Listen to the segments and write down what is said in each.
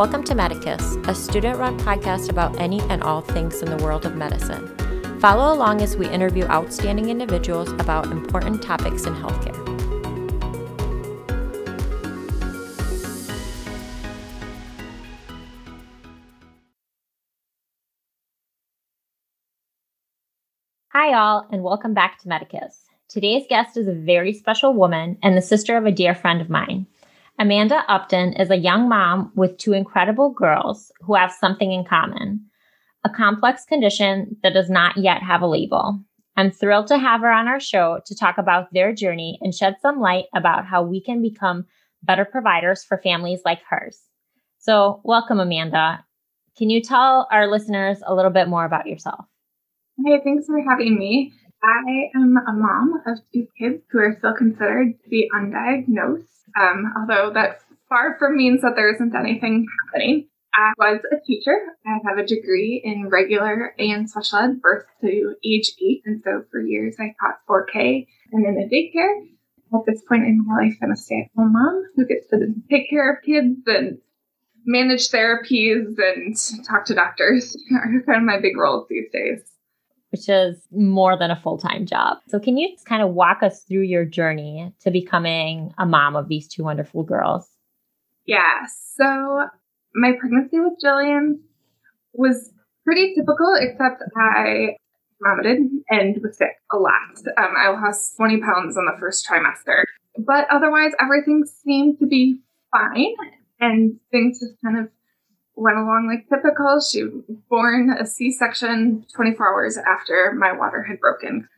Welcome to Medicus, a student run podcast about any and all things in the world of medicine. Follow along as we interview outstanding individuals about important topics in healthcare. Hi, all, and welcome back to Medicus. Today's guest is a very special woman and the sister of a dear friend of mine. Amanda Upton is a young mom with two incredible girls who have something in common a complex condition that does not yet have a label. I'm thrilled to have her on our show to talk about their journey and shed some light about how we can become better providers for families like hers. So, welcome, Amanda. Can you tell our listeners a little bit more about yourself? Hey, thanks for having me. I am a mom of two kids who are still considered to be undiagnosed um, although that far from means that there isn't anything happening. I was a teacher. I have a degree in regular and special ed birth to age eight. And so for years I taught 4K and in a daycare. At this point in my life, I'm a stay at home mom who gets to take care of kids and manage therapies and talk to doctors are kind of my big roles these days which is more than a full time job. So, can you just kind of walk us through your journey to becoming a mom of these two wonderful girls? Yeah. So, my pregnancy with Jillian was pretty typical, except I vomited and was sick a lot. Um, I lost 20 pounds in the first trimester. But otherwise, everything seemed to be fine. And things just kind of went along like typical. She was born a C-section 24 hours after my water had broken.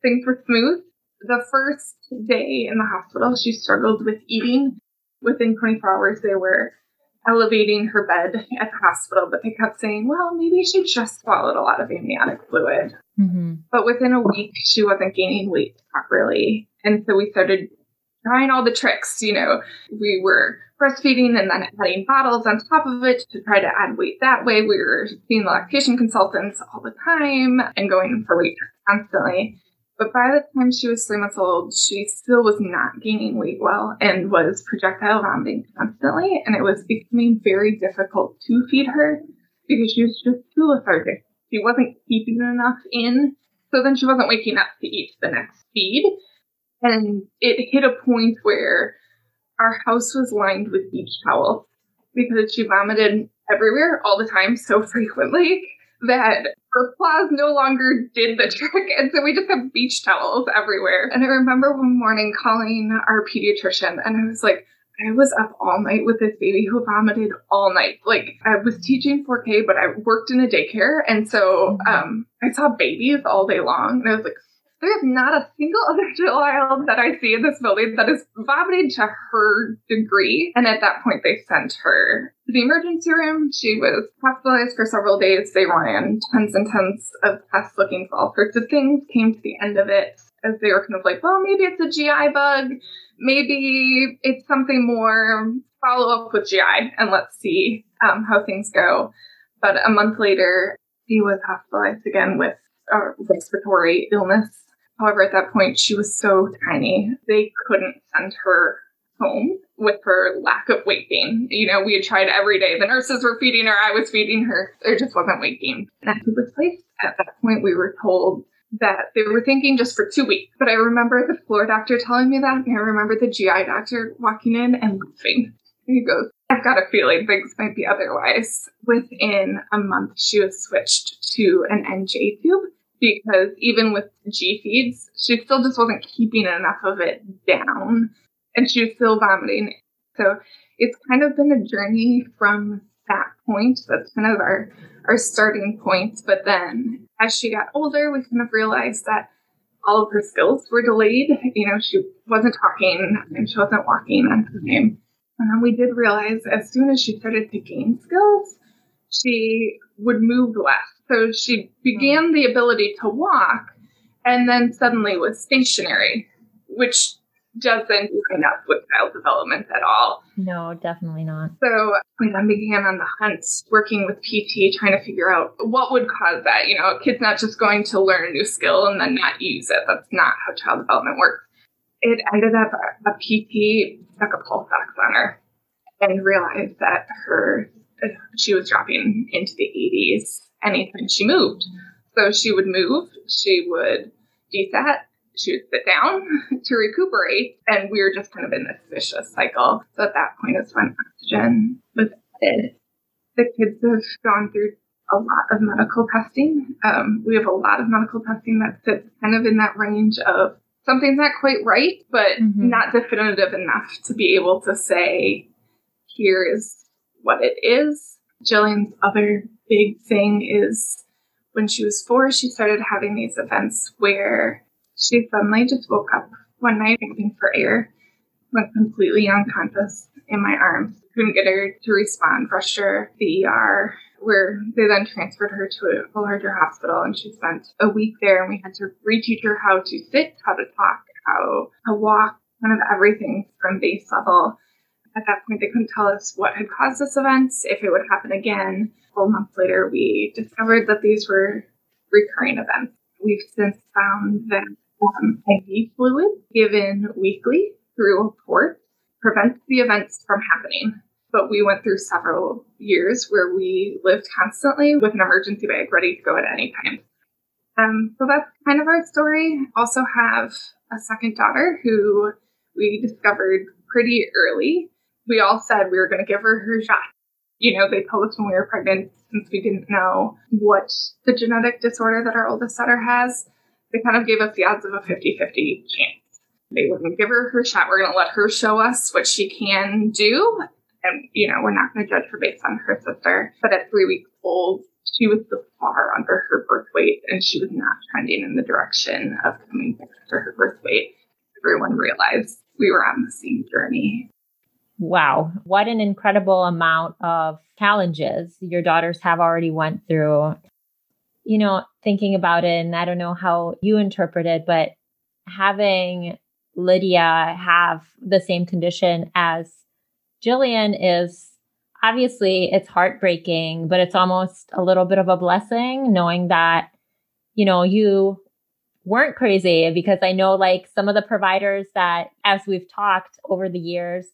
Things were smooth. The first day in the hospital, she struggled with eating. Within 24 hours, they were elevating her bed at the hospital, but they kept saying, well, maybe she just swallowed a lot of amniotic fluid. Mm-hmm. But within a week, she wasn't gaining weight properly. And so we started trying all the tricks. You know, we were breastfeeding and then adding bottles on top of it to try to add weight that way. We were seeing lactation consultants all the time and going for weight constantly. But by the time she was three months old, she still was not gaining weight well and was projectile vomiting constantly. And it was becoming very difficult to feed her because she was just too lethargic. She wasn't keeping enough in. So then she wasn't waking up to eat the next feed. And it hit a point where our house was lined with beach towels because she vomited everywhere all the time so frequently that her claws no longer did the trick. And so we just have beach towels everywhere. And I remember one morning calling our pediatrician and I was like, I was up all night with this baby who vomited all night. Like I was teaching 4K, but I worked in a daycare. And so mm-hmm. um, I saw babies all day long. And I was like, there's not a single other child that I see in this building that is vomiting to her degree. And at that point, they sent her to the emergency room. She was hospitalized for several days. They ran tons and tons of tests looking for all sorts of things, came to the end of it as they were kind of like, well, maybe it's a GI bug. Maybe it's something more. Follow up with GI and let's see um, how things go. But a month later, he was hospitalized again with a respiratory illness However, at that point, she was so tiny, they couldn't send her home with her lack of weight gain. You know, we had tried every day. The nurses were feeding her, I was feeding her. There just wasn't weight gain. And at this place, at that point, we were told that they were thinking just for two weeks. But I remember the floor doctor telling me that, and I remember the GI doctor walking in and laughing. And he goes, I've got a feeling things might be otherwise. Within a month, she was switched to an NJ tube because even with G feeds, she still just wasn't keeping enough of it down and she was still vomiting. So it's kind of been a journey from that point. That's kind of our, our starting point. But then as she got older, we kind of realized that all of her skills were delayed. You know, she wasn't talking and she wasn't walking on time. And then we did realize as soon as she started to gain skills, she would move less so she began the ability to walk and then suddenly was stationary, which doesn't line up with child development at all. No, definitely not. So we then began on the hunt, working with PT, trying to figure out what would cause that. You know, a kid's not just going to learn a new skill and then not use it. That's not how child development works. It ended up a PT stuck a pulse ox on her and realized that her she was dropping into the 80s anytime she moved. So she would move, she would desat, she would sit down to recuperate, and we were just kind of in this vicious cycle. So at that point is when oxygen was added. The kids have gone through a lot of medical testing. Um, we have a lot of medical testing that sits kind of in that range of something's not quite right, but mm-hmm. not definitive enough to be able to say, here is what it is. Jillian's other big thing is when she was four, she started having these events where she suddenly just woke up one night gasping for air, went completely unconscious in my arms. Couldn't get her to respond, rushed her to the ER, where they then transferred her to a larger hospital and she spent a week there and we had to reteach her how to sit, how to talk, how to walk, kind of everything from base level. At that point, they couldn't tell us what had caused this event, if it would happen again. A couple months later, we discovered that these were recurring events. We've since found that um, IV fluid given weekly through a port prevents the events from happening. But we went through several years where we lived constantly with an emergency bag ready to go at any time. Um, so that's kind of our story. Also have a second daughter who we discovered pretty early. We all said we were going to give her her shot. You know, they told us when we were pregnant, since we didn't know what the genetic disorder that our oldest daughter has, they kind of gave us the odds of a 50 50 chance. They were going to give her her shot. We're going to let her show us what she can do and you know we're not going to judge her based on her sister but at three weeks old she was so far under her birth weight and she was not trending in the direction of coming back to her birth weight everyone realized we were on the same journey wow what an incredible amount of challenges your daughters have already went through. You know thinking about it and i don't know how you interpret it but having lydia have the same condition as Jillian is obviously it's heartbreaking, but it's almost a little bit of a blessing knowing that, you know, you weren't crazy because I know like some of the providers that, as we've talked over the years,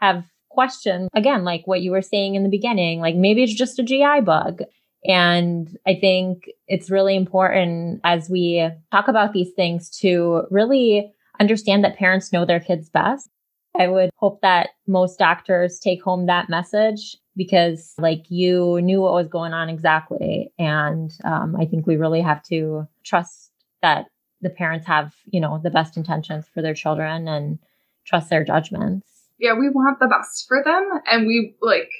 have questions again, like what you were saying in the beginning, like maybe it's just a GI bug. And I think it's really important as we talk about these things to really understand that parents know their kids best I would hope that most doctors take home that message because, like, you knew what was going on exactly. And um, I think we really have to trust that the parents have, you know, the best intentions for their children and trust their judgments. Yeah, we want the best for them. And we, like,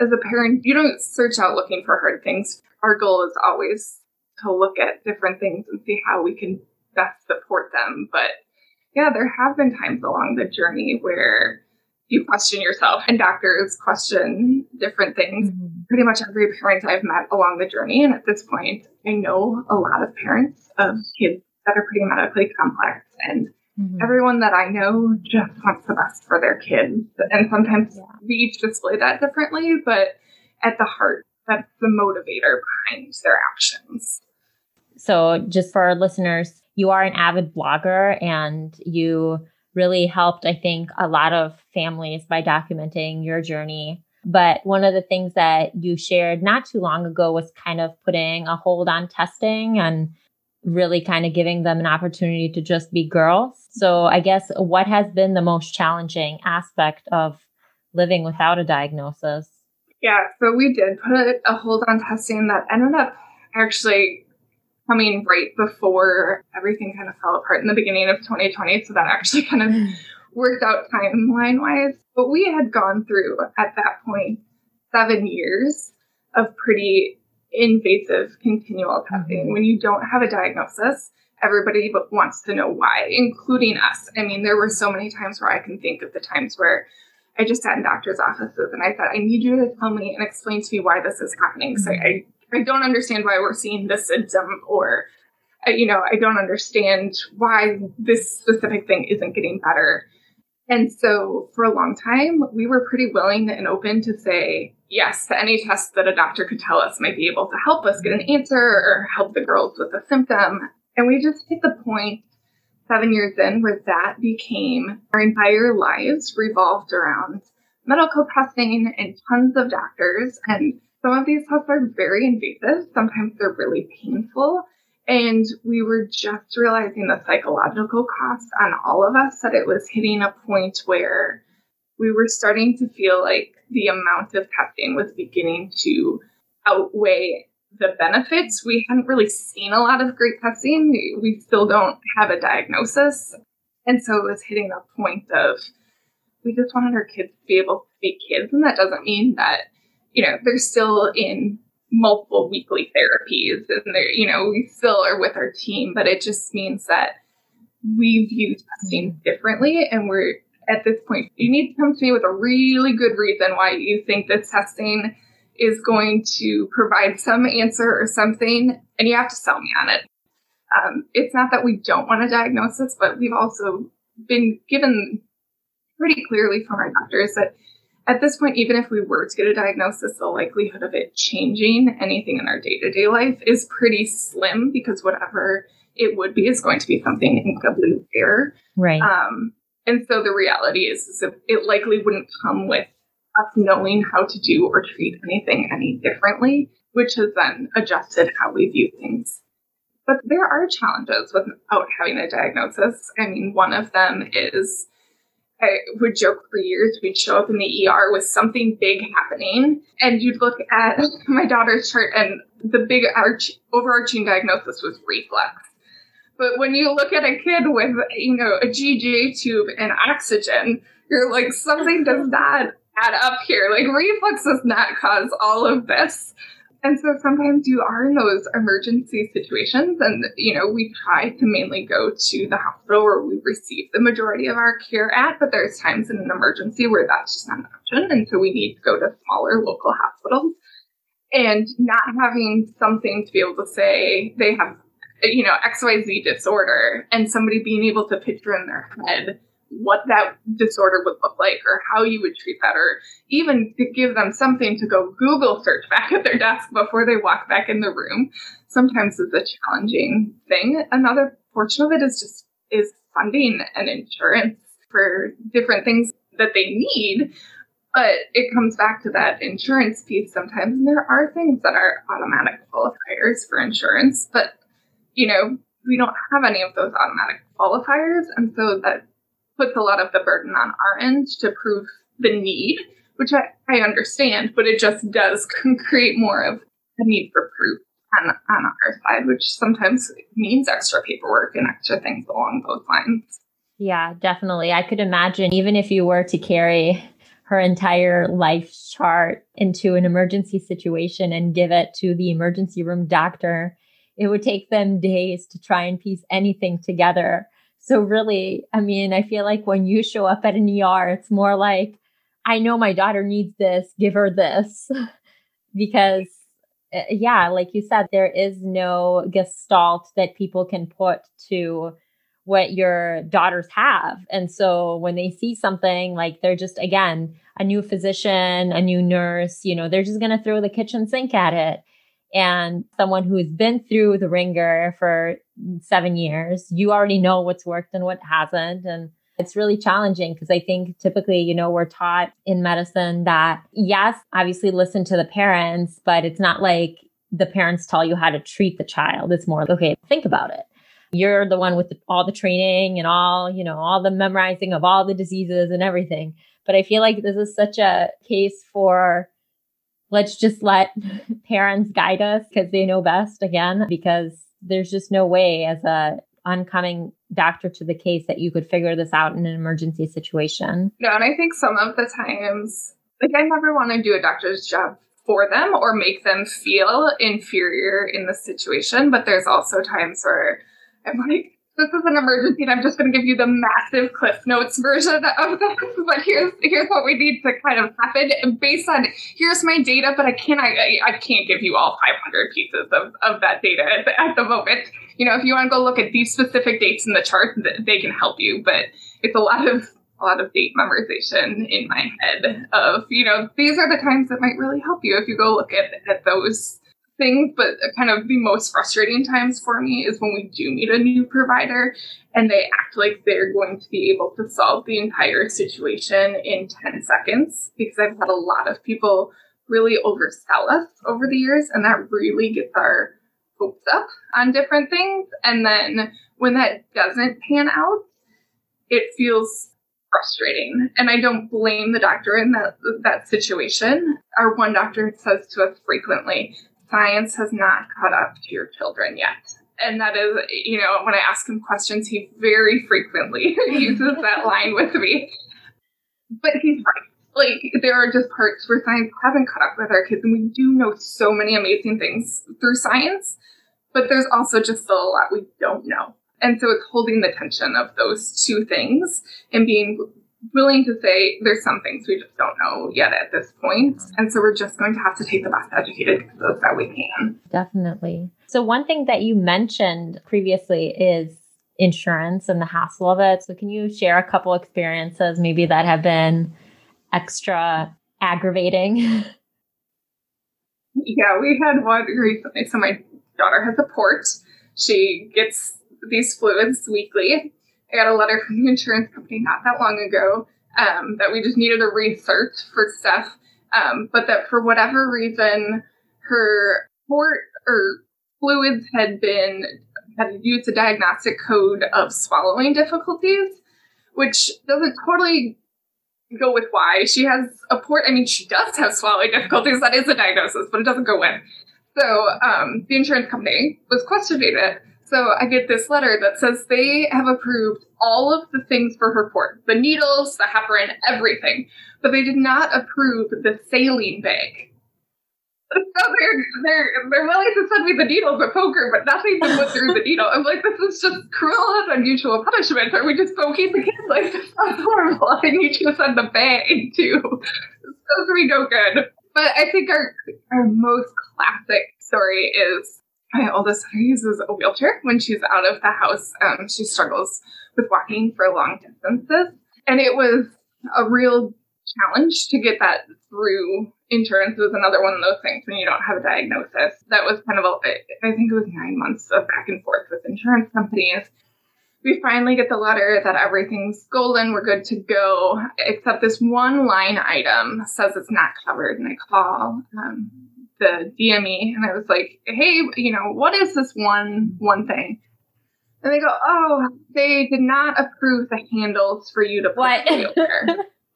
as a parent, you don't search out looking for hard things. Our goal is always to look at different things and see how we can best support them. But yeah, there have been times along the journey where you question yourself and doctors question different things. Mm-hmm. Pretty much every parent I've met along the journey. And at this point, I know a lot of parents of kids that are pretty medically complex and mm-hmm. everyone that I know just wants the best for their kids. And sometimes yeah. we each display that differently, but at the heart, that's the motivator behind their actions. So just for our listeners, you are an avid blogger and you really helped, I think, a lot of families by documenting your journey. But one of the things that you shared not too long ago was kind of putting a hold on testing and really kind of giving them an opportunity to just be girls. So, I guess what has been the most challenging aspect of living without a diagnosis? Yeah, so we did put a hold on testing that ended up actually coming right before everything kind of fell apart in the beginning of 2020. So that actually kind of worked out timeline wise. But we had gone through at that point seven years of pretty invasive continual testing. Mm-hmm. When you don't have a diagnosis, everybody wants to know why, including us. I mean, there were so many times where I can think of the times where I just sat in doctor's offices and I said, I need you to tell me and explain to me why this is happening. So mm-hmm. I I don't understand why we're seeing this symptom or uh, you know, I don't understand why this specific thing isn't getting better. And so for a long time, we were pretty willing and open to say yes any test that a doctor could tell us might be able to help us get an answer or help the girls with a symptom. And we just hit the point seven years in where that became our entire lives revolved around medical testing and tons of doctors. And some of these tests are very invasive. Sometimes they're really painful. And we were just realizing the psychological cost on all of us that it was hitting a point where we were starting to feel like the amount of testing was beginning to outweigh the benefits. We hadn't really seen a lot of great testing. We still don't have a diagnosis. And so it was hitting a point of we just wanted our kids to be able to be kids. And that doesn't mean that, you know, they're still in multiple weekly therapies and they're, you know, we still are with our team, but it just means that we view testing differently and we're at this point, you need to come to me with a really good reason why you think this testing is going to provide some answer or something, and you have to sell me on it. Um, it's not that we don't want a diagnosis, but we've also been given pretty clearly from our doctors that at this point, even if we were to get a diagnosis, the likelihood of it changing anything in our day to day life is pretty slim because whatever it would be is going to be something incredibly rare. Right. Um, and so the reality is, is it likely wouldn't come with us knowing how to do or treat anything any differently, which has then adjusted how we view things. But there are challenges without having a diagnosis. I mean, one of them is I would joke for years we'd show up in the ER with something big happening, and you'd look at my daughter's chart, and the big arch, overarching diagnosis was reflux. But when you look at a kid with, you know, a GJ tube and oxygen, you're like, something does not add up here. Like, reflux does not cause all of this. And so sometimes you are in those emergency situations, and you know, we try to mainly go to the hospital where we receive the majority of our care at, but there's times in an emergency where that's just not an option. And so we need to go to smaller local hospitals. And not having something to be able to say they have, you know, XYZ disorder and somebody being able to picture in their head what that disorder would look like or how you would treat that or even to give them something to go google search back at their desk before they walk back in the room sometimes is a challenging thing. Another portion of it is just is funding and insurance for different things that they need but it comes back to that insurance piece sometimes. And there are things that are automatic qualifiers for insurance but you know we don't have any of those automatic qualifiers and so that puts a lot of the burden on our end to prove the need, which I, I understand, but it just does create more of a need for proof on, on our side, which sometimes means extra paperwork and extra things along those lines. Yeah, definitely. I could imagine even if you were to carry her entire life chart into an emergency situation and give it to the emergency room doctor, it would take them days to try and piece anything together so really, I mean, I feel like when you show up at an ER, it's more like, I know my daughter needs this, give her this. because eh, yeah, like you said, there is no gestalt that people can put to what your daughters have. And so when they see something like they're just, again, a new physician, a new nurse, you know, they're just going to throw the kitchen sink at it and someone who's been through the ringer for seven years, you already know what's worked and what hasn't. And it's really challenging because I think typically, you know, we're taught in medicine that, yes, obviously listen to the parents, but it's not like the parents tell you how to treat the child. It's more, okay, think about it. You're the one with all the training and all, you know, all the memorizing of all the diseases and everything. But I feel like this is such a case for let's just let parents guide us because they know best again, because there's just no way as a oncoming doctor to the case that you could figure this out in an emergency situation. No, and I think some of the times, like I never want to do a doctor's job for them or make them feel inferior in the situation, but there's also times where I'm like, this is an emergency and I'm just going to give you the massive Cliff Notes version of this. But here's here's what we need to kind of happen based on here's my data, but I can't I, I can't give you all 500 pieces of, of that data at the, at the moment. You know, if you want to go look at these specific dates in the chart, they can help you. But it's a lot of a lot of date memorization in my head of you know these are the times that might really help you if you go look at at those things, but kind of the most frustrating times for me is when we do meet a new provider and they act like they're going to be able to solve the entire situation in 10 seconds. Because I've had a lot of people really oversell us over the years, and that really gets our hopes up on different things. And then when that doesn't pan out, it feels frustrating. And I don't blame the doctor in that that situation. Our one doctor says to us frequently, science has not caught up to your children yet. And that is, you know, when I ask him questions, he very frequently uses that line with me. But he's right. Like, there are just parts where science hasn't caught up with our kids, and we do know so many amazing things through science, but there's also just still a lot we don't know. And so it's holding the tension of those two things and being willing to say there's some things we just don't know yet at this point. Mm-hmm. And so we're just going to have to take the best educated those that we can. Definitely. So one thing that you mentioned previously is insurance and the hassle of it. So can you share a couple experiences maybe that have been extra aggravating? yeah, we had one recently. So my daughter has a port. She gets these fluids weekly I got a letter from the insurance company not that long ago um, that we just needed a research for stuff, um, but that for whatever reason, her port or fluids had been had used a diagnostic code of swallowing difficulties, which doesn't totally go with why she has a port. I mean, she does have swallowing difficulties. That is a diagnosis, but it doesn't go with. So um, the insurance company was questioning it so I get this letter that says they have approved all of the things for her port the needles, the heparin, everything, but they did not approve the saline bag. So they're, they're, they're willing to send me the needles at poker, but nothing to put through the needle. I'm like, this is just cruel and unusual punishment. Are we just poking the kids? Like, this sounds horrible. I need you to send the bag too. This does me no good. But I think our, our most classic story is my oldest daughter uses a wheelchair when she's out of the house. Um, she struggles with walking for long distances. And it was a real challenge to get that through insurance It was another one of those things when you don't have a diagnosis. That was kind of a, I think it was nine months of back and forth with insurance companies. We finally get the letter that everything's golden, we're good to go, except this one line item says it's not covered. And I call um, the DME and I was like, hey, you know, what is this one one thing? And they go, oh, they did not approve the handles for you to put what? in the wheelchair.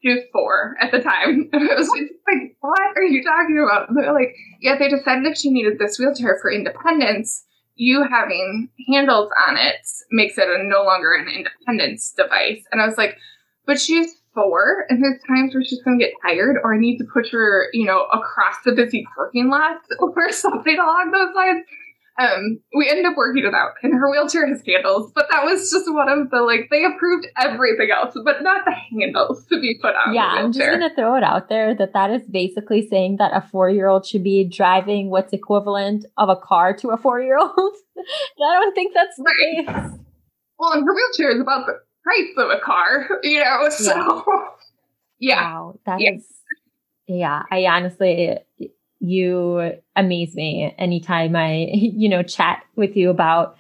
she was four at the time. I was like, what are you talking about? And they're like, yeah, they decided if she needed this wheelchair for independence, you having handles on it makes it a no longer an independence device. And I was like, but she's four, and there's times where she's going to get tired, or I need to push her, you know, across the busy parking lot or something along those lines. Um, we ended up working it out, and her wheelchair has handles, but that was just one of the like they approved everything else, but not the handles to be put on. Yeah, I'm just gonna throw it out there that that is basically saying that a four year old should be driving what's equivalent of a car to a four year old. I don't think that's the right. case. Well, and her wheelchair is about the price of a car, you know. So, yeah, yeah. wow, that yeah. is, yeah. I honestly, you amaze me anytime I, you know, chat with you about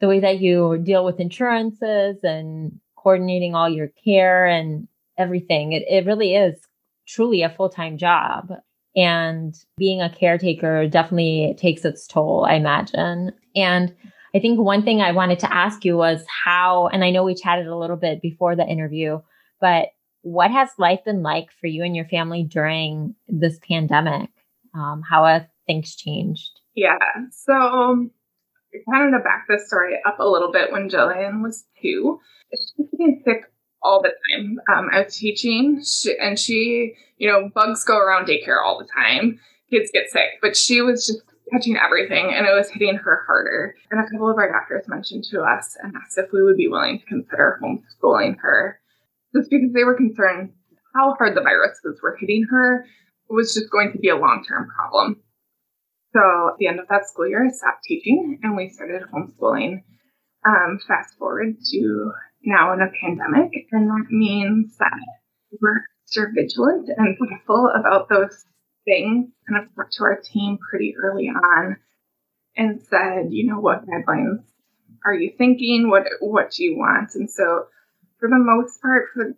the way that you deal with insurances and coordinating all your care and everything. It, it really is truly a full time job. And being a caretaker definitely takes its toll, I imagine. And I think one thing I wanted to ask you was how, and I know we chatted a little bit before the interview, but what has life been like for you and your family during this pandemic? Um, how have things changed? Yeah. So, kind of to back this story up a little bit, when Jillian was two, she getting sick all the time. Um, I was teaching, she, and she, you know, bugs go around daycare all the time. Kids get sick, but she was just touching everything and it was hitting her harder. And a couple of our doctors mentioned to us and asked if we would be willing to consider homeschooling her just because they were concerned how hard the viruses were hitting her was just going to be a long term problem. So at the end of that school year, I stopped teaching and we started homeschooling. Um, fast forward to now in a pandemic, and that means that we're extra vigilant and thoughtful about those things, kind of talked to our team pretty early on and said, you know, what guidelines are you thinking? What what do you want? And so for the most part, for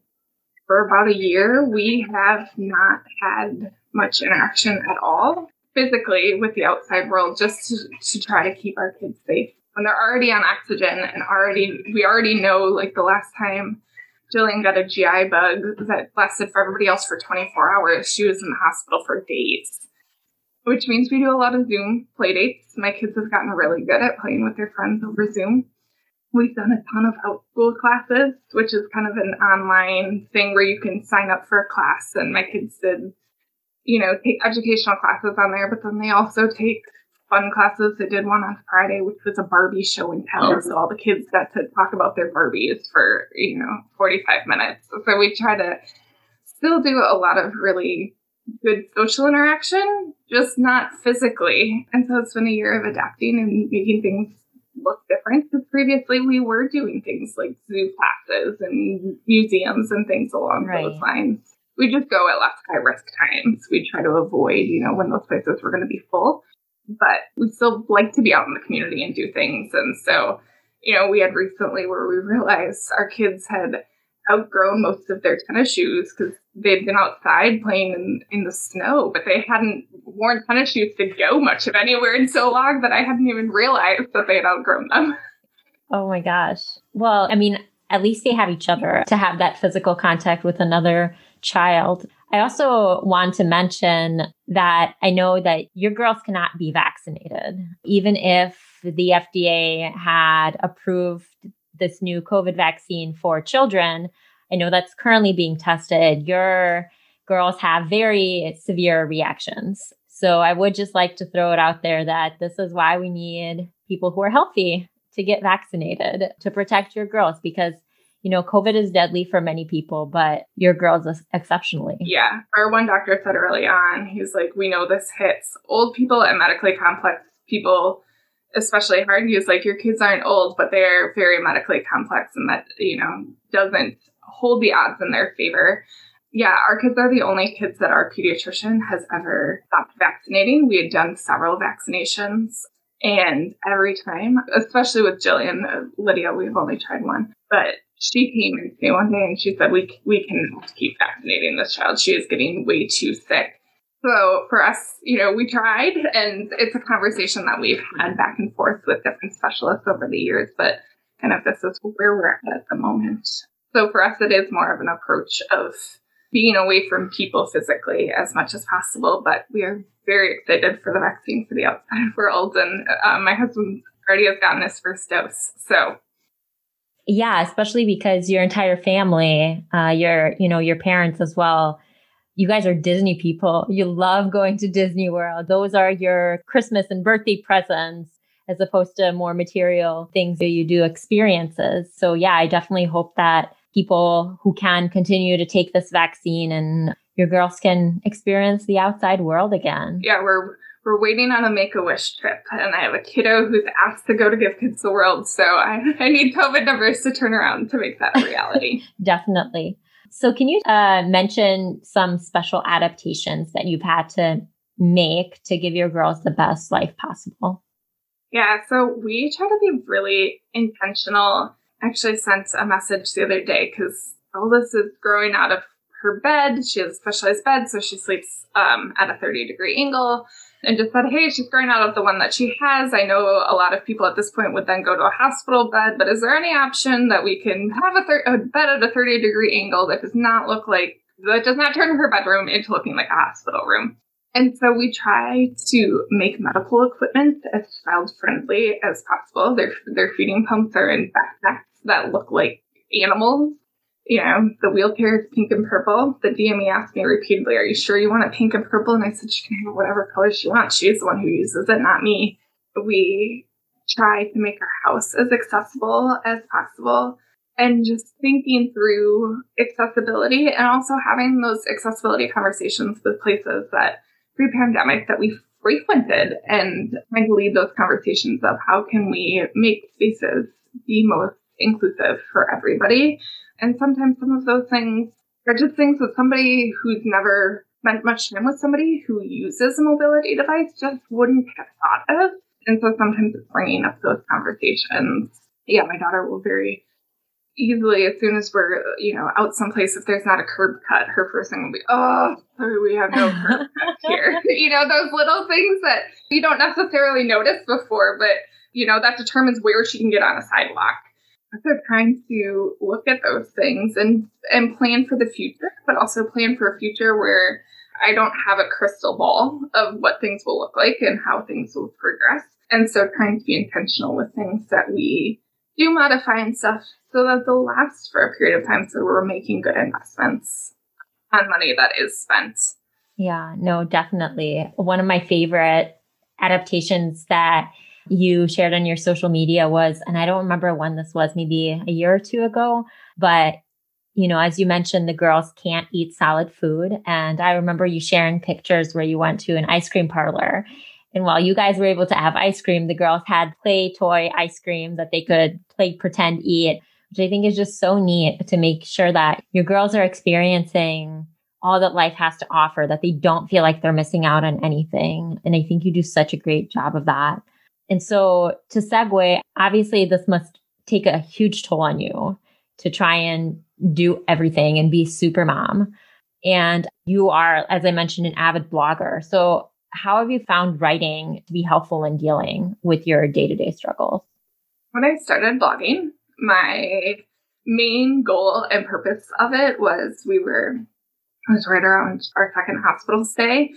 for about a year, we have not had much interaction at all physically with the outside world just to, to try to keep our kids safe when they're already on oxygen and already we already know like the last time Jillian got a GI bug that lasted for everybody else for 24 hours. She was in the hospital for days, which means we do a lot of Zoom play dates. My kids have gotten really good at playing with their friends over Zoom. We've done a ton of Outschool classes, which is kind of an online thing where you can sign up for a class. And my kids did, you know, take educational classes on there, but then they also take fun classes. They did one on Friday, which was a Barbie show and tell. Oh. So all the kids got to talk about their Barbies for, you know, 45 minutes. So we try to still do a lot of really good social interaction, just not physically. And so it's been a year of adapting and making things look different because previously we were doing things like zoo classes and museums and things along right. those lines. We just go at less high risk times. We try to avoid, you know, when those places were going to be full, but we still like to be out in the community and do things. And so, you know, we had recently where we realized our kids had outgrown most of their tennis shoes because they'd been outside playing in, in the snow, but they hadn't worn tennis shoes to go much of anywhere in so long that I hadn't even realized that they had outgrown them. Oh my gosh. Well, I mean, at least they have each other to have that physical contact with another child. I also want to mention that I know that your girls cannot be vaccinated, even if the FDA had approved this new COVID vaccine for children. I know that's currently being tested. Your girls have very severe reactions. So I would just like to throw it out there that this is why we need people who are healthy to get vaccinated to protect your girls because you know, COVID is deadly for many people, but your girls exceptionally. Yeah. Our one doctor said early on, he's like, we know this hits old people and medically complex people especially hard. He's like, your kids aren't old, but they're very medically complex and that, you know, doesn't hold the odds in their favor. Yeah, our kids are the only kids that our pediatrician has ever stopped vaccinating. We had done several vaccinations, and every time, especially with Jillian, uh, Lydia, we've only tried one, but she came to me one day and she said, "We we can keep vaccinating this child. She is getting way too sick." So for us, you know, we tried, and it's a conversation that we've had back and forth with different specialists over the years. But kind of this is where we're at at the moment. So for us, it is more of an approach of being away from people physically as much as possible. But we are very excited for the vaccine for the outside world, and uh, my husband already has gotten his first dose. So yeah, especially because your entire family, uh, your you know your parents as well. You guys are Disney people. You love going to Disney World. Those are your Christmas and birthday presents as opposed to more material things that you do experiences. So yeah, I definitely hope that people who can continue to take this vaccine and your girls can experience the outside world again. Yeah, we're we're waiting on a make a wish trip and I have a kiddo who's asked to go to Give Kids the World. So I, I need COVID numbers to turn around to make that a reality. Definitely. So can you uh, mention some special adaptations that you've had to make to give your girls the best life possible? Yeah, so we try to be really intentional. Actually sent a message the other day because oldest is growing out of her bed. She has a specialized bed, so she sleeps um, at a 30 degree angle. And just said, hey, she's growing out of the one that she has. I know a lot of people at this point would then go to a hospital bed, but is there any option that we can have a, thir- a bed at a 30 degree angle that does not look like, that does not turn her bedroom into looking like a hospital room? And so we try to make medical equipment as child friendly as possible. Their, their feeding pumps are in backpacks that look like animals. You know, the wheelchair is pink and purple. The DME asked me repeatedly, Are you sure you want it pink and purple? And I said, She can have whatever color she wants. She's the one who uses it, not me. We try to make our house as accessible as possible and just thinking through accessibility and also having those accessibility conversations with places that pre-pandemic that we frequented and trying to lead those conversations of how can we make spaces the most inclusive for everybody. And sometimes some of those things are just things that somebody who's never spent much time with somebody who uses a mobility device just wouldn't have thought of. And so sometimes it's bringing up those conversations. Yeah, my daughter will very easily, as soon as we're, you know, out someplace, if there's not a curb cut, her first thing will be, oh, sorry, we have no curb cut here. you know, those little things that you don't necessarily notice before, but, you know, that determines where she can get on a sidewalk. So trying to look at those things and and plan for the future, but also plan for a future where I don't have a crystal ball of what things will look like and how things will progress. And so trying to be intentional with things that we do modify and stuff so that they'll last for a period of time so we're making good investments on money that is spent. Yeah, no, definitely. One of my favorite adaptations that you shared on your social media was, and I don't remember when this was, maybe a year or two ago, but you know, as you mentioned, the girls can't eat solid food. And I remember you sharing pictures where you went to an ice cream parlor. And while you guys were able to have ice cream, the girls had play toy ice cream that they could play pretend eat which I think is just so neat to make sure that your girls are experiencing all that life has to offer, that they don't feel like they're missing out on anything. And I think you do such a great job of that. And so to segue, obviously this must take a huge toll on you to try and do everything and be super mom. And you are, as I mentioned, an avid blogger. So how have you found writing to be helpful in dealing with your day to day struggles? When I started blogging, my main goal and purpose of it was we were I was right around our second hospital stay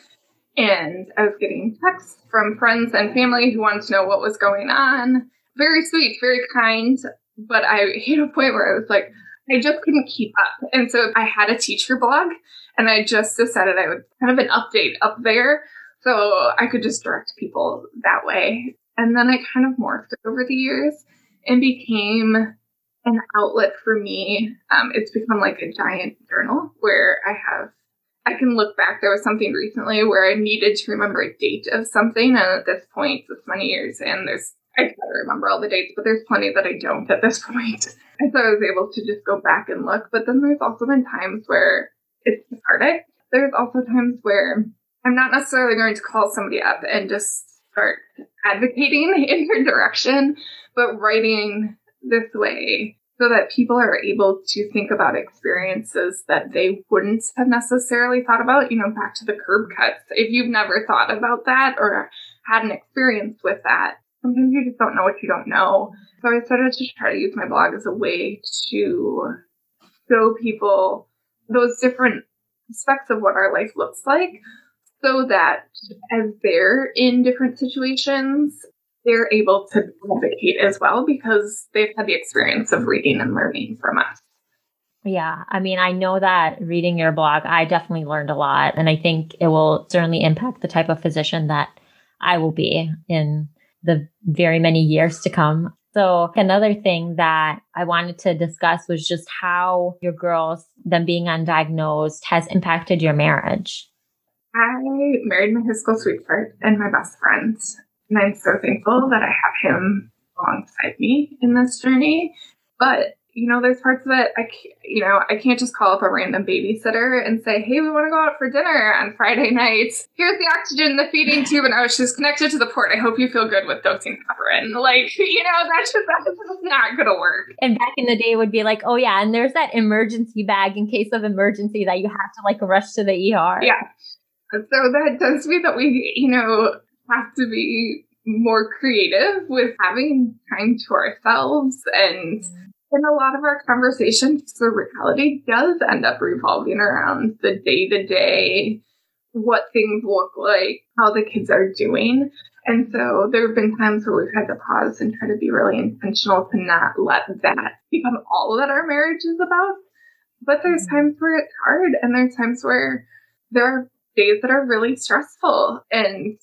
and I was getting texts from friends and family who wanted to know what was going on. Very sweet, very kind, but I hit a point where I was like, I just couldn't keep up. And so I had a teacher blog and I just decided I would kind of an update up there so I could just direct people that way. And then I kind of morphed over the years and became an outlet for me. Um, it's become like a giant journal where I have, I can look back. There was something recently where I needed to remember a date of something. And at this point, it's many years in, there's, I try to remember all the dates, but there's plenty that I don't at this point. And so I was able to just go back and look. But then there's also been times where it's cathartic. There's also times where I'm not necessarily going to call somebody up and just start advocating in your direction, but writing this way so that people are able to think about experiences that they wouldn't have necessarily thought about, you know, back to the curb cuts. If you've never thought about that or had an experience with that, sometimes you just don't know what you don't know. So I started to try to use my blog as a way to show people those different aspects of what our life looks like so that as they're in different situations, they're able to advocate as well because they've had the experience of reading and learning from us. Yeah. I mean, I know that reading your blog, I definitely learned a lot. And I think it will certainly impact the type of physician that I will be in the very many years to come. So another thing that I wanted to discuss was just how your girls, them being undiagnosed, has impacted your marriage. I married my high school sweetheart and my best friend. And I'm so thankful that I have him alongside me in this journey. But you know, there's parts of it I, can't, you know, I can't just call up a random babysitter and say, "Hey, we want to go out for dinner on Friday night. Here's the oxygen, the feeding tube, and oh, she's connected to the port. I hope you feel good with dosing heparin." Like, you know, that's just that's just not gonna work. And back in the day, would be like, "Oh yeah," and there's that emergency bag in case of emergency that you have to like rush to the ER. Yeah. So that does mean that we, you know, have to be more creative with having time to ourselves. And in a lot of our conversations the reality does end up revolving around the day to day what things look like how the kids are doing. And so there have been times where we've had to pause and try to be really intentional to not let that become all that our marriage is about. But there's mm-hmm. times where it's hard and there's times where there are days that are really stressful. And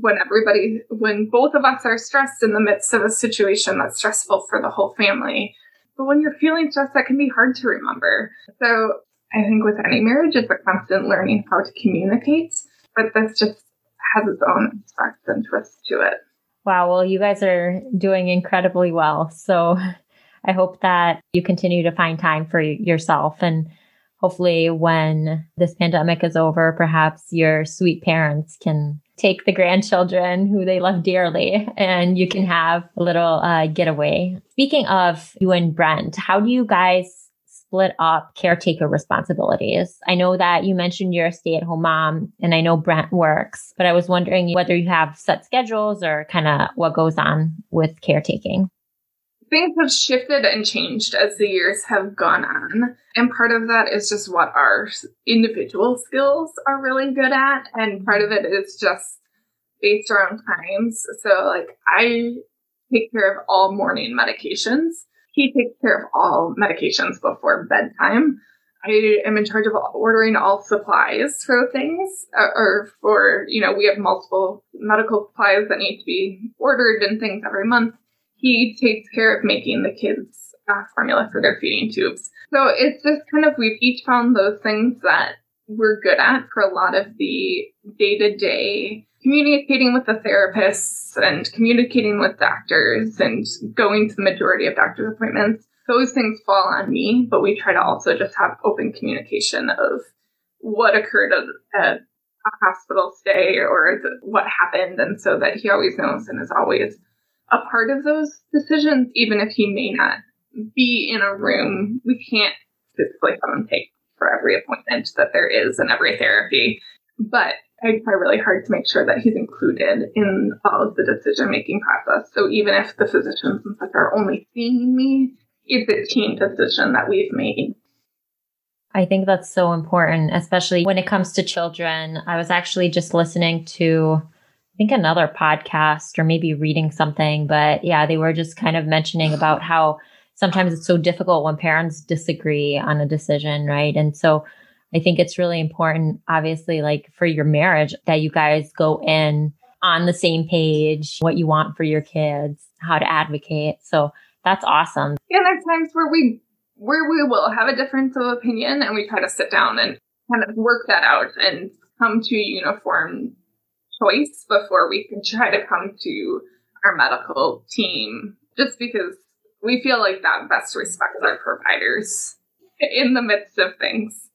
when everybody, when both of us are stressed in the midst of a situation that's stressful for the whole family. But when you're feeling stressed, that can be hard to remember. So I think with any marriage, it's a constant learning how to communicate, but this just has its own aspects and twists to it. Wow. Well, you guys are doing incredibly well. So I hope that you continue to find time for yourself and hopefully when this pandemic is over, perhaps your sweet parents can take the grandchildren who they love dearly and you can have a little uh, getaway. Speaking of you and Brent, how do you guys split up caretaker responsibilities? I know that you mentioned you're a stay at home mom and I know Brent works, but I was wondering whether you have set schedules or kind of what goes on with caretaking things have shifted and changed as the years have gone on. And part of that is just what our individual skills are really good at. And part of it is just based around times. So, like, I take care of all morning medications. He takes care of all medications before bedtime. I am in charge of ordering all supplies for things, uh, or for, you know, we have multiple medical supplies that need to be ordered and things every month he takes care of making the kids uh, formula for their feeding tubes. So it's just kind of, we've each found those things that we're good at for a lot of the day to day communicating with the therapists and communicating with doctors and going to the majority of doctor's appointments. Those things fall on me, but we try to also just have open communication of what occurred at, a hospital stay or the, what happened. And so that he always knows and is always a part of those decisions, even if he may not be in a room. We can't physically have him take for every appointment that there is and every therapy. But I try really hard to make sure that he's included in all of the decision making process. So even if the physicians and such are only seeing me, it's a team decision that we've made. I think that's so important, especially when it comes to children. I was actually just listening to think another podcast or maybe reading something, but yeah, they were just kind of mentioning about how sometimes it's so difficult when parents disagree on a decision, right? And so I think it's really important, obviously, like for your marriage, that you guys go in on the same page, what you want for your kids, how to advocate. So that's awesome. Yeah, there's times where we where we will have a difference of opinion and we try to sit down and kind of work that out and come to uniform choice before we can try to come to our medical team, just because we feel like that best respects our providers in the midst of things.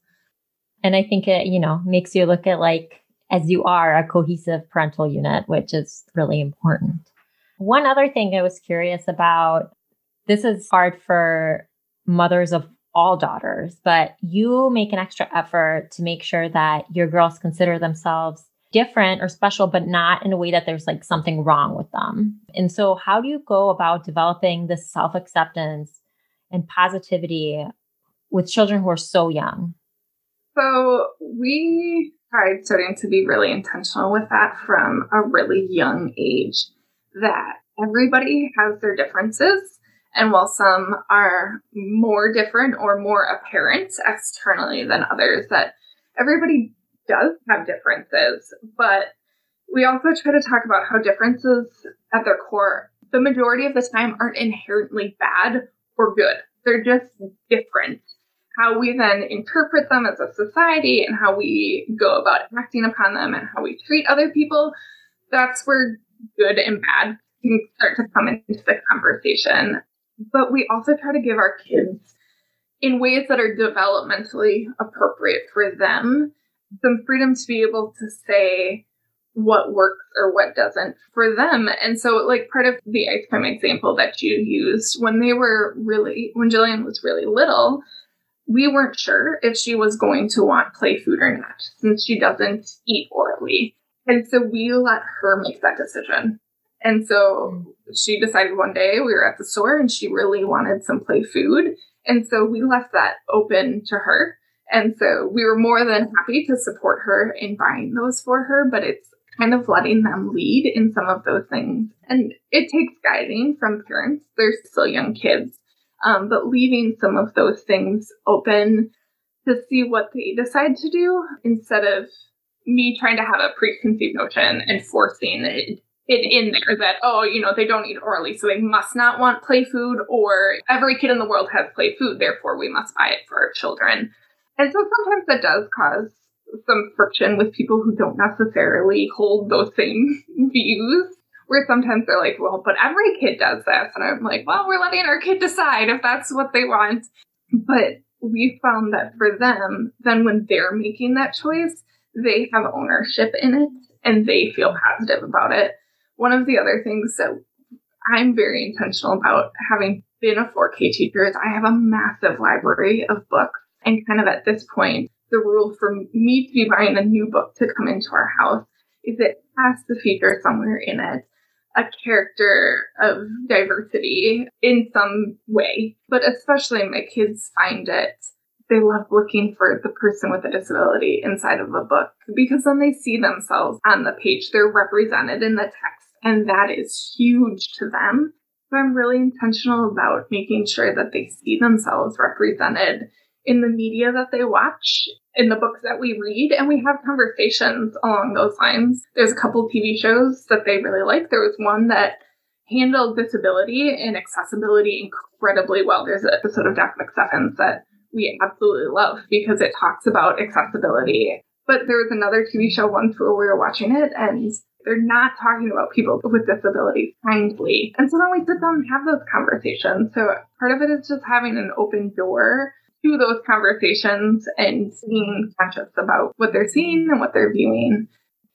And I think it, you know, makes you look at like, as you are a cohesive parental unit, which is really important. One other thing I was curious about this is hard for mothers of all daughters, but you make an extra effort to make sure that your girls consider themselves different or special, but not in a way that there's like something wrong with them. And so, how do you go about developing this self acceptance and positivity with children who are so young? So, we tried starting to be really intentional with that from a really young age that everybody has their differences. And while some are more different or more apparent externally than others, that everybody does have differences, but we also try to talk about how differences at their core, the majority of the time, aren't inherently bad or good. They're just different. How we then interpret them as a society and how we go about acting upon them and how we treat other people, that's where good and bad can start to come into the conversation. But we also try to give our kids, in ways that are developmentally appropriate for them, some freedom to be able to say what works or what doesn't for them. And so, like, part of the ice cream example that you used, when they were really, when Jillian was really little, we weren't sure if she was going to want play food or not, since she doesn't eat orally. And so we let her make that decision. And so she decided one day we were at the store and she really wanted some play food. And so we left that open to her. And so we were more than happy to support her in buying those for her, but it's kind of letting them lead in some of those things. And it takes guiding from parents. They're still young kids, um, but leaving some of those things open to see what they decide to do instead of me trying to have a preconceived notion and forcing it, it in there that, oh, you know, they don't eat orally, so they must not want play food, or every kid in the world has play food, therefore we must buy it for our children. And so sometimes that does cause some friction with people who don't necessarily hold those same views. Where sometimes they're like, well, but every kid does this. And I'm like, well, we're letting our kid decide if that's what they want. But we found that for them, then when they're making that choice, they have ownership in it and they feel positive about it. One of the other things that I'm very intentional about having been a 4K teacher is I have a massive library of books. And kind of at this point, the rule for me to be buying a new book to come into our house is it has to feature somewhere in it a character of diversity in some way. But especially my kids find it, they love looking for the person with a disability inside of a book because then they see themselves on the page. They're represented in the text, and that is huge to them. So I'm really intentional about making sure that they see themselves represented in the media that they watch, in the books that we read, and we have conversations along those lines. There's a couple TV shows that they really like. There was one that handled disability and accessibility incredibly well. There's an episode of Doc McStuffins that we absolutely love because it talks about accessibility. But there was another TV show once where we were watching it and they're not talking about people with disabilities kindly. And so then we sit down and have those conversations. So part of it is just having an open door to those conversations and being conscious about what they're seeing and what they're viewing.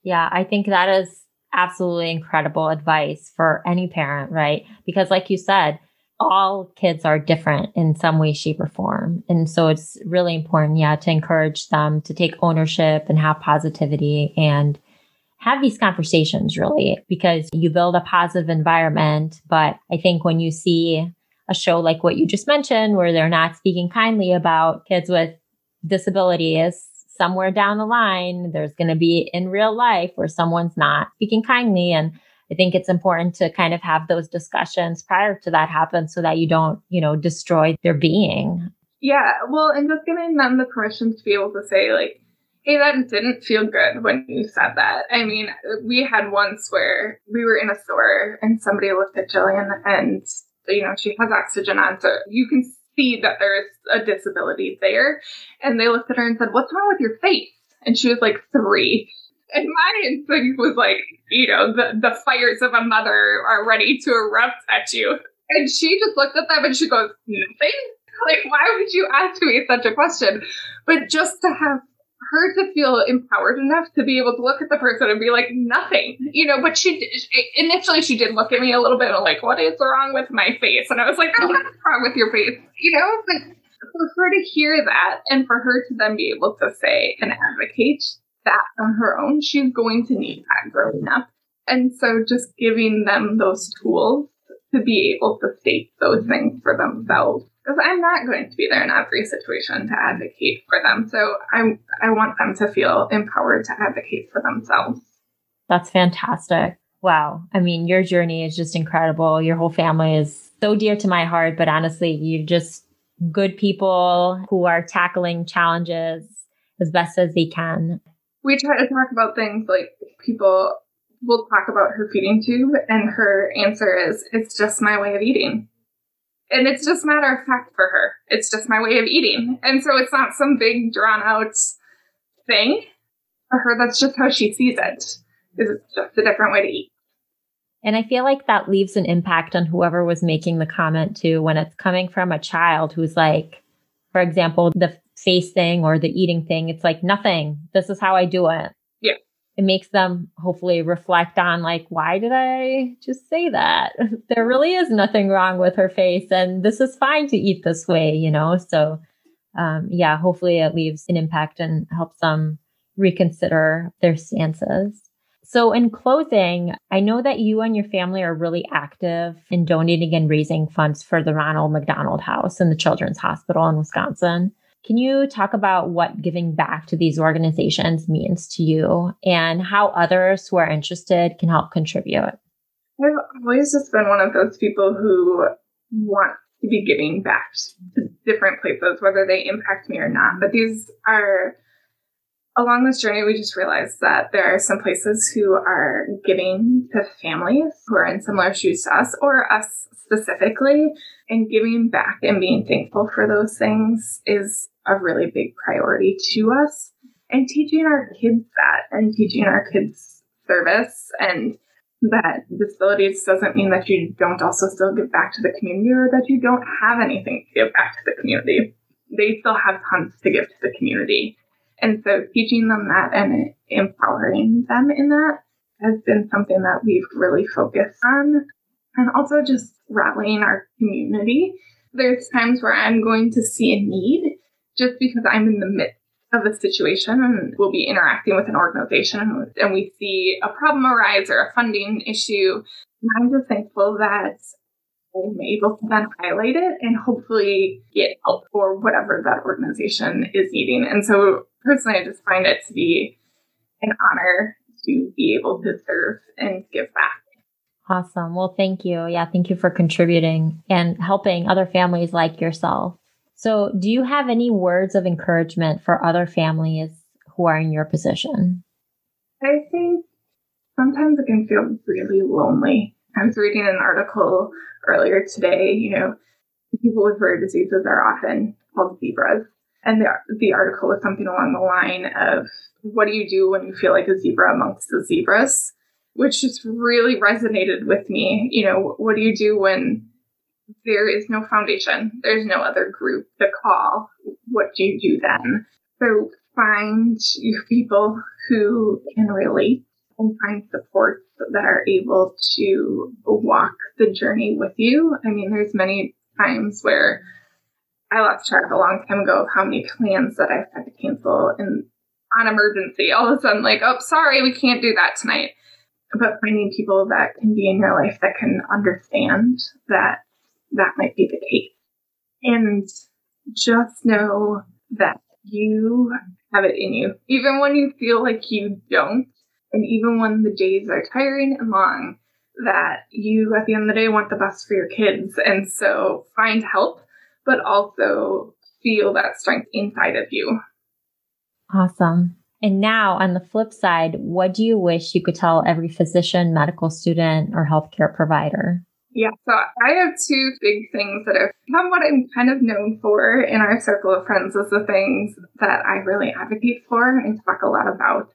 Yeah, I think that is absolutely incredible advice for any parent, right? Because, like you said, all kids are different in some way, shape, or form. And so it's really important, yeah, to encourage them to take ownership and have positivity and have these conversations really because you build a positive environment. But I think when you see a show like what you just mentioned, where they're not speaking kindly about kids with disabilities, somewhere down the line, there's going to be in real life where someone's not speaking kindly. And I think it's important to kind of have those discussions prior to that happen so that you don't, you know, destroy their being. Yeah. Well, and just giving them the permission to be able to say, like, hey, that didn't feel good when you said that. I mean, we had once where we were in a store and somebody looked at Jillian and you know, she has oxygen on, so you can see that there's a disability there. And they looked at her and said, What's wrong with your face? And she was like three. And my instinct was like, you know, the, the fires of a mother are ready to erupt at you. And she just looked at them and she goes, Nothing? Like, why would you ask me such a question? But just to have her to feel empowered enough to be able to look at the person and be like, nothing, you know. But she initially she did look at me a little bit like, what is wrong with my face? And I was like, oh, what's wrong with your face? You know, but for her to hear that and for her to then be able to say and advocate that on her own, she's going to need that growing up. And so just giving them those tools to be able to state those things for themselves because I'm not going to be there in every situation to advocate for them. So I I want them to feel empowered to advocate for themselves. That's fantastic. Wow. I mean, your journey is just incredible. Your whole family is so dear to my heart, but honestly, you're just good people who are tackling challenges as best as they can. We try to talk about things like people will talk about her feeding tube, and her answer is, It's just my way of eating and it's just matter of fact for her. It's just my way of eating. And so it's not some big drawn out thing. For her, that's just how she sees it. It's just a different way to eat. And I feel like that leaves an impact on whoever was making the comment too, when it's coming from a child who's like, for example, the face thing or the eating thing. It's like nothing. This is how I do it it makes them hopefully reflect on like why did i just say that? There really is nothing wrong with her face and this is fine to eat this way you know? So um, yeah hopefully it leaves an impact and helps them reconsider their stances. So in closing i know that you and your family are really active in donating and raising funds for the ronald mcdonald house and the children's hospital in wisconsin can you talk about what giving back to these organizations means to you and how others who are interested can help contribute? I've always just been one of those people who want to be giving back to different places, whether they impact me or not. But these are, along this journey, we just realized that there are some places who are giving to families who are in similar shoes to us or us specifically. And giving back and being thankful for those things is a really big priority to us. And teaching our kids that and teaching our kids service and that disabilities doesn't mean that you don't also still give back to the community or that you don't have anything to give back to the community. they still have tons to give to the community. And so teaching them that and empowering them in that has been something that we've really focused on. And also just rallying our community. There's times where I'm going to see a need just because I'm in the midst of a situation and we'll be interacting with an organization and we see a problem arise or a funding issue. And I'm just thankful that I'm able to then highlight it and hopefully get help for whatever that organization is needing. And so personally, I just find it to be an honor to be able to serve and give back. Awesome. Well, thank you. Yeah, thank you for contributing and helping other families like yourself. So, do you have any words of encouragement for other families who are in your position? I think sometimes it can feel really lonely. I was reading an article earlier today, you know, people with rare diseases are often called zebras. And the, the article was something along the line of what do you do when you feel like a zebra amongst the zebras? Which just really resonated with me. You know, what do you do when there is no foundation? There's no other group to call. What do you do then? So find your people who can relate and find support that are able to walk the journey with you. I mean, there's many times where I lost track a long time ago of how many plans that I've had to cancel and on emergency. All of a sudden, like, oh, sorry, we can't do that tonight. But finding people that can be in your life that can understand that that might be the case. And just know that you have it in you. Even when you feel like you don't, and even when the days are tiring and long, that you at the end of the day want the best for your kids. And so find help, but also feel that strength inside of you. Awesome. And now, on the flip side, what do you wish you could tell every physician, medical student, or healthcare provider? Yeah, so I have two big things that are what I'm kind of known for in our circle of friends is the things that I really advocate for and talk a lot about.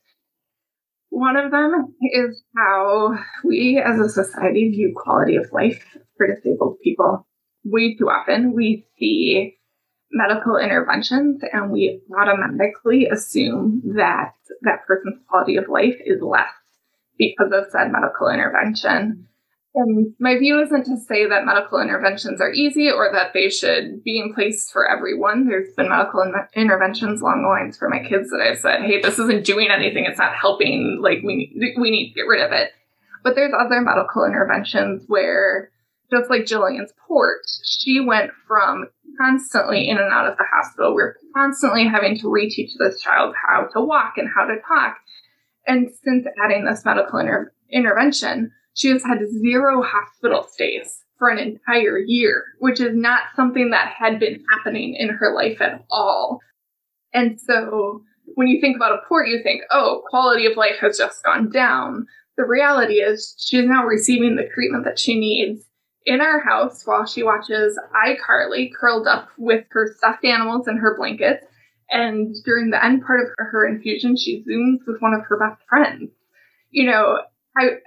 One of them is how we as a society view quality of life for disabled people. Way too often we see medical interventions and we automatically assume that that person's quality of life is less because of said medical intervention. And my view isn't to say that medical interventions are easy or that they should be in place for everyone. There's been medical in- interventions along the lines for my kids that I've said, "Hey, this isn't doing anything. It's not helping. Like we we need to get rid of it." But there's other medical interventions where, just like Jillian's port, she went from constantly in and out of the hospital. We're constantly having to reteach this child how to walk and how to talk. And since adding this medical inter- intervention, she has had zero hospital stays for an entire year, which is not something that had been happening in her life at all. And so when you think about a port, you think, oh, quality of life has just gone down. The reality is she's now receiving the treatment that she needs in our house while she watches iCarly curled up with her stuffed animals and her blankets. And during the end part of her infusion, she zooms with one of her best friends. You know, I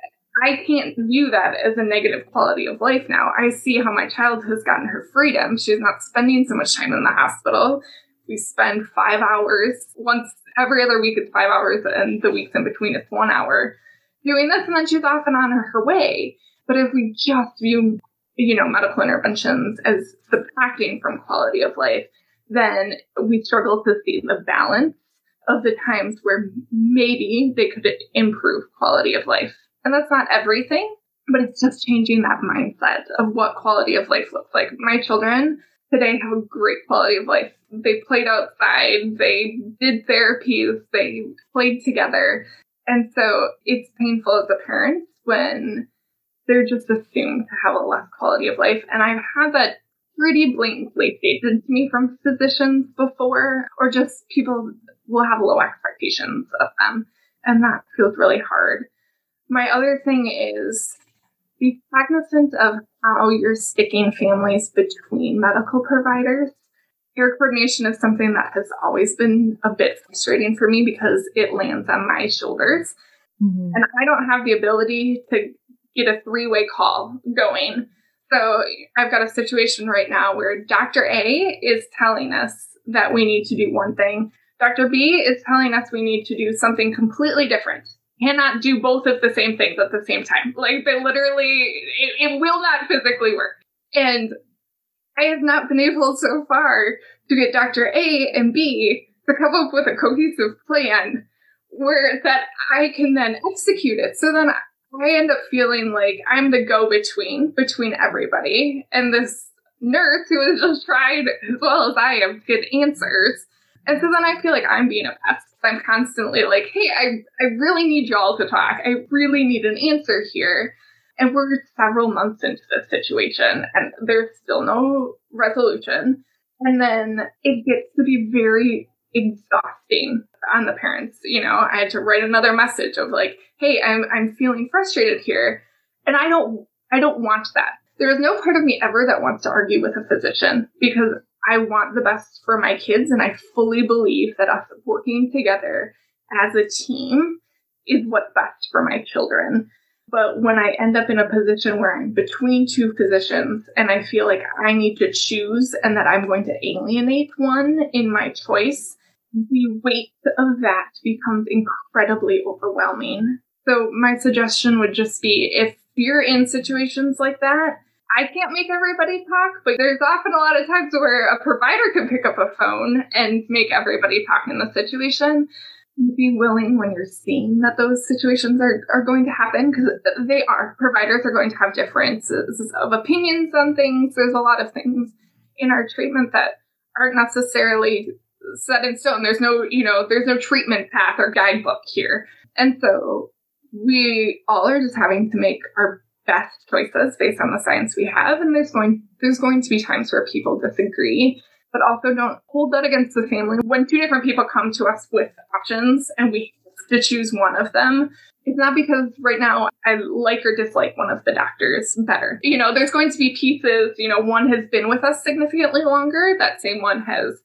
I can't view that as a negative quality of life now. I see how my child has gotten her freedom. She's not spending so much time in the hospital. We spend five hours once every other week, it's five hours, and the weeks in between, it's one hour doing this, and then she's off and on her, way. But if we just view, you know, medical interventions as subtracting from quality of life, then we struggle to see the balance of the times where maybe they could improve quality of life. And that's not everything, but it's just changing that mindset of what quality of life looks like. My children today have a great quality of life. They played outside, they did therapies, they played together. And so it's painful as a parent when they're just assumed to have a less quality of life. And I've had that pretty blatantly stated to me from physicians before, or just people will have low expectations of them. And that feels really hard. My other thing is be cognizant of how you're sticking families between medical providers. Care coordination is something that has always been a bit frustrating for me because it lands on my shoulders. Mm-hmm. And I don't have the ability to get a three way call going. So I've got a situation right now where Dr. A is telling us that we need to do one thing. Dr. B is telling us we need to do something completely different. Cannot do both of the same things at the same time. Like they literally, it, it will not physically work. And I have not been able so far to get Dr. A and B to come up with a cohesive plan where that I can then execute it. So then I end up feeling like I'm the go between between everybody and this nurse who has just tried as well as I have to get answers. And so then I feel like I'm being a pest. I'm constantly like, hey, I, I really need y'all to talk. I really need an answer here. And we're several months into this situation and there's still no resolution. And then it gets to be very exhausting on the parents. You know, I had to write another message of like, hey, I'm I'm feeling frustrated here. And I don't I don't want that. There is no part of me ever that wants to argue with a physician because I want the best for my kids and I fully believe that us working together as a team is what's best for my children. But when I end up in a position where I'm between two physicians and I feel like I need to choose and that I'm going to alienate one in my choice, the weight of that becomes incredibly overwhelming. So my suggestion would just be if you're in situations like that, I can't make everybody talk, but there's often a lot of times where a provider can pick up a phone and make everybody talk in the situation. Be willing when you're seeing that those situations are, are going to happen because they are. Providers are going to have differences of opinions on things. There's a lot of things in our treatment that aren't necessarily set in stone. There's no, you know, there's no treatment path or guidebook here. And so we all are just having to make our best choices based on the science we have. And there's going, there's going to be times where people disagree, but also don't hold that against the family. When two different people come to us with options and we have to choose one of them, it's not because right now I like or dislike one of the doctors better. You know, there's going to be pieces, you know, one has been with us significantly longer. That same one has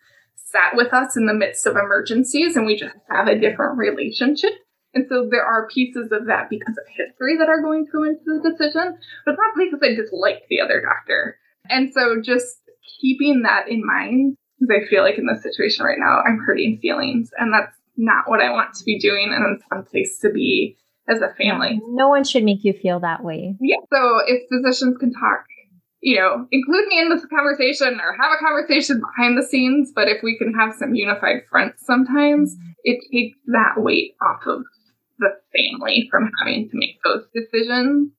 sat with us in the midst of emergencies and we just have a different relationship. And so there are pieces of that because of history that are going to go into the decision, but not because I dislike the other doctor. And so just keeping that in mind, because I feel like in this situation right now, I'm hurting feelings, and that's not what I want to be doing, and it's fun place to be as a family. No one should make you feel that way. Yeah. So if physicians can talk you know, include me in this conversation or have a conversation behind the scenes. But if we can have some unified fronts sometimes, mm-hmm. it takes that weight off of the family from having to make those decisions.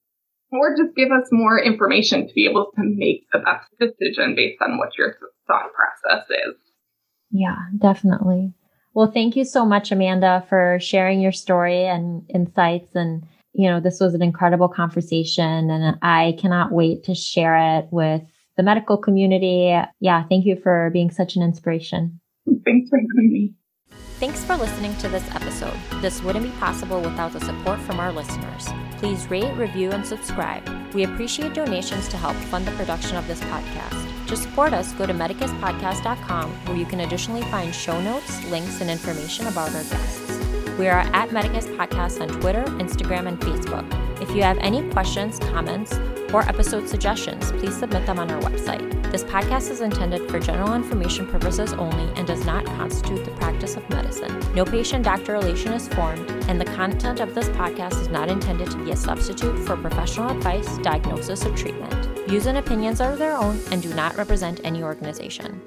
Or just give us more information to be able to make the best decision based on what your thought process is. Yeah, definitely. Well, thank you so much, Amanda, for sharing your story and insights and you know, this was an incredible conversation and I cannot wait to share it with the medical community. Yeah, thank you for being such an inspiration. Thanks for having me. Thanks for listening to this episode. This wouldn't be possible without the support from our listeners. Please rate, review, and subscribe. We appreciate donations to help fund the production of this podcast. To support us, go to medicuspodcast.com where you can additionally find show notes, links, and information about our guests. We are at Medicus Podcast on Twitter, Instagram, and Facebook. If you have any questions, comments, or episode suggestions, please submit them on our website. This podcast is intended for general information purposes only and does not constitute the practice of medicine. No patient doctor relation is formed, and the content of this podcast is not intended to be a substitute for professional advice, diagnosis, or treatment. Views and opinions are their own and do not represent any organization.